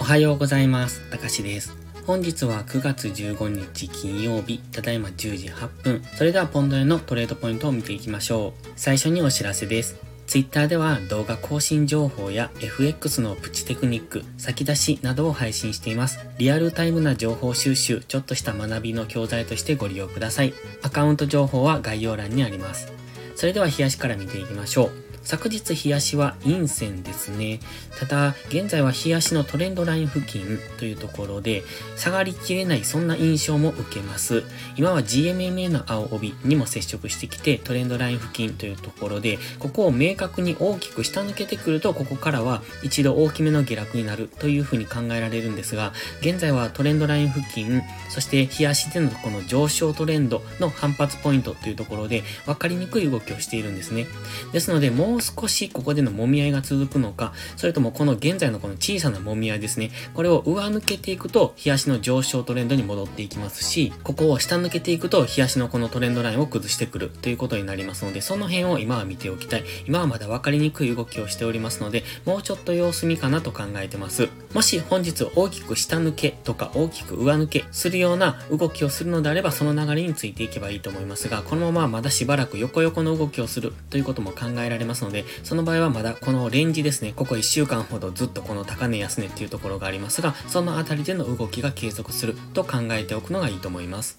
おはようございます。たかしです。本日は9月15日金曜日、ただいま10時8分。それではポンド円のトレードポイントを見ていきましょう。最初にお知らせです。Twitter では動画更新情報や FX のプチテクニック、先出しなどを配信しています。リアルタイムな情報収集、ちょっとした学びの教材としてご利用ください。アカウント情報は概要欄にあります。それでは冷やしから見ていきましょう。昨日冷やしは陰線ですね。ただ、現在は冷やしのトレンドライン付近というところで、下がりきれないそんな印象も受けます。今は GMMA の青帯にも接触してきて、トレンドライン付近というところで、ここを明確に大きく下抜けてくると、ここからは一度大きめの下落になるというふうに考えられるんですが、現在はトレンドライン付近、そして冷やしでのこの上昇トレンドの反発ポイントというところで、分かりにくい動きをしているんですね。ですので、もうもう少しここでの揉み合いが続くのか、それともこの現在のこの小さな揉み合いですね。これを上抜けていくと、冷やしの上昇トレンドに戻っていきますし、ここを下抜けていくと、冷やしのこのトレンドラインを崩してくるということになりますので、その辺を今は見ておきたい。今はまだ分かりにくい動きをしておりますので、もうちょっと様子見かなと考えてます。もし本日大きく下抜けとか大きく上抜けするような動きをするのであれば、その流れについていけばいいと思いますが、このまままだしばらく横横の動きをするということも考えられますので、その場合はまだこのレンジですね、ここ1週間ほどずっとこの高値安値っていうところがありますが、そのあたりでの動きが継続すると考えておくのがいいと思います。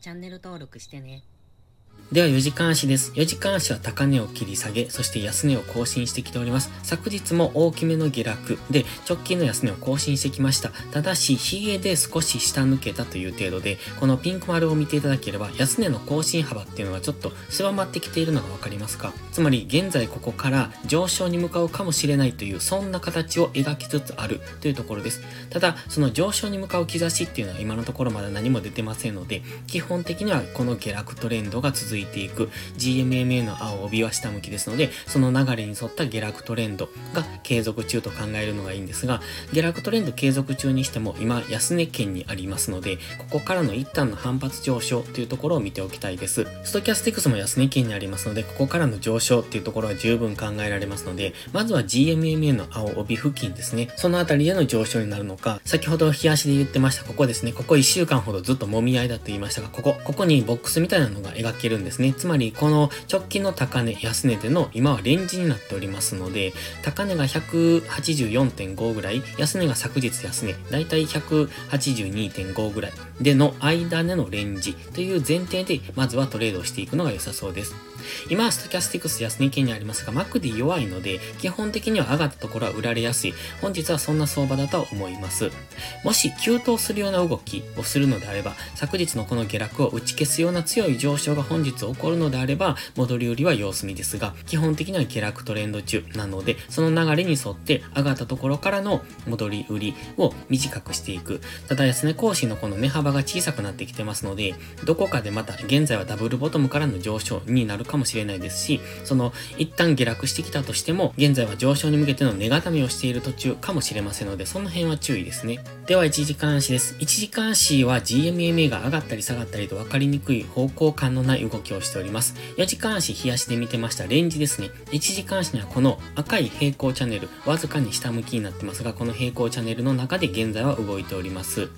チャンネル登録してね。では4時間足です。4時間足は高値を切り下げ、そして安値を更新してきております。昨日も大きめの下落で直近の安値を更新してきました。ただし、ヒゲで少し下抜けたという程度で、このピンク丸を見ていただければ、安値の更新幅っていうのがちょっと狭まってきているのがわかりますか？つまり、現在ここから上昇に向かうかもしれないという、そんな形を描きつつあるというところです。ただ、その上昇に向かう兆しっていうのは今のところまだ何も出てませんので、基本的にはこの下落トレンドが続いていていく GMMA の青帯は下向きですので、その流れに沿った下落トレンドが継続中と考えるのがいいんですが、下落トレンド継続中にしても今安値圏にありますので、ここからの一旦の反発上昇というところを見ておきたいです。ストキャスティクスも安値圏にありますので、ここからの上昇っていうところは十分考えられますので、まずは GMMA の青帯付近ですね。そのあたりでの上昇になるのか、先ほど冷やしで言ってました、ここですね。ここ1週間ほどずっと揉み合いだと言いましたが、ここ、ここにボックスみたいなのが描けるんですね。つまり、この直近の高値、安値での今はレンジになっておりますので、高値が184.5ぐらい、安値が昨日安値、だいたい182.5ぐらいでの間でのレンジという前提で、まずはトレードをしていくのが良さそうです。今はストキャスティクス安値圏にありますが、マクディ弱いので、基本的には上がったところは売られやすい。本日はそんな相場だと思います。もし急騰するような動きをするのであれば、昨日のこの下落を打ち消すような強い上昇が本日起こるのであれば、戻り売りは様子見ですが、基本的には下落トレンド中なので、その流れに沿って上がったところからの戻り売りを短くしていく。ただ安値更新のこの値幅が小さくなってきてますので、どこかでまた現在はダブルボトムからの上昇になるかもしれないですし、その一旦下落してきたとしても、現在は上昇に向けての値固めをしている途中かもしれませんので、その辺は注意ですね。では1時間足です。1時間足は GMMA が上がったり下がったりと分かりにくい方向感のない動き供しております。4時間足冷やしで見てましたレンジですね。1時間足にはこの赤い平行チャンネル、わずかに下向きになってますが、この平行チャンネルの中で現在は動いております。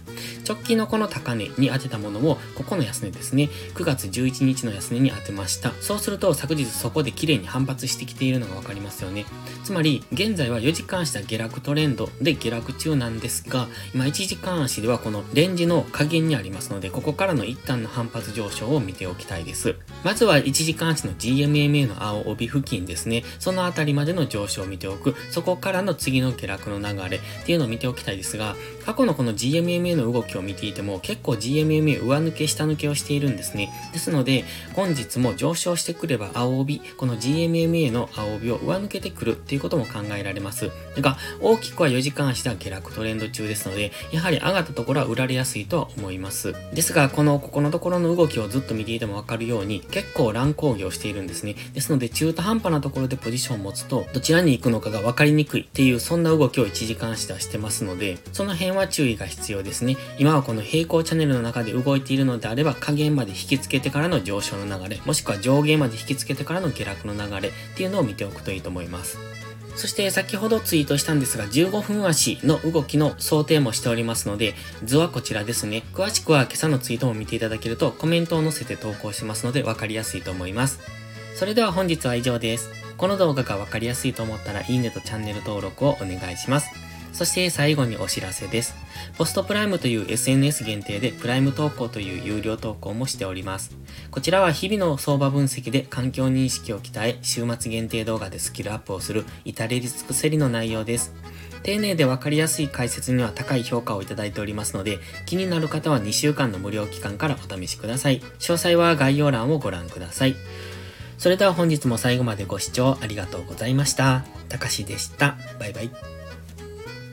直近のこの高値に当てたものを、ここの安値ですね。9月11日の安値に当てました。そうすると昨日そこで綺麗に反発してきているのがわかりますよね。つまり、現在は4時間足は下落トレンドで下落中なんですが、今1時間足ではこのレンジの加減にありますので、ここからの一旦の反発上昇を見ておきたいです。まずは1時間足の GMMA の青帯付近ですね。そのあたりまでの上昇を見ておく。そこからの次の下落の流れっていうのを見ておきたいですが、過去のこの GMMA の動きをを見ていても結構 GMMA 上抜け下抜けをしているんですね。ですので、本日も上昇してくれば青帯、この GMMA の青帯を上抜けてくるっていうことも考えられます。が、大きくは4時間足では下落トレンド中ですので、やはり上がったところは売られやすいとは思います。ですが、この、ここのところの動きをずっと見ていてもわかるように、結構乱高下をしているんですね。ですので、中途半端なところでポジションを持つと、どちらに行くのかが分かりにくいっていう、そんな動きを1時間足ではしてますので、その辺は注意が必要ですね。今はこの平行チャンネルの中で動いているのであれば、下限まで引きつけてからの上昇の流れ、もしくは上限まで引きつけてからの下落の流れっていうのを見ておくといいと思います。そして先ほどツイートしたんですが、15分足の動きの想定もしておりますので、図はこちらですね。詳しくは今朝のツイートも見ていただけるとコメントを載せて投稿しますので分かりやすいと思います。それでは本日は以上です。この動画が分かりやすいと思ったらいいねとチャンネル登録をお願いします。そして最後にお知らせです。ポストプライムという SNS 限定でプライム投稿という有料投稿もしております。こちらは日々の相場分析で環境認識を鍛え、週末限定動画でスキルアップをする至れり尽くせりの内容です。丁寧でわかりやすい解説には高い評価をいただいておりますので、気になる方は2週間の無料期間からお試しください。詳細は概要欄をご覧ください。それでは本日も最後までご視聴ありがとうございました。たかしでした。バイバイ。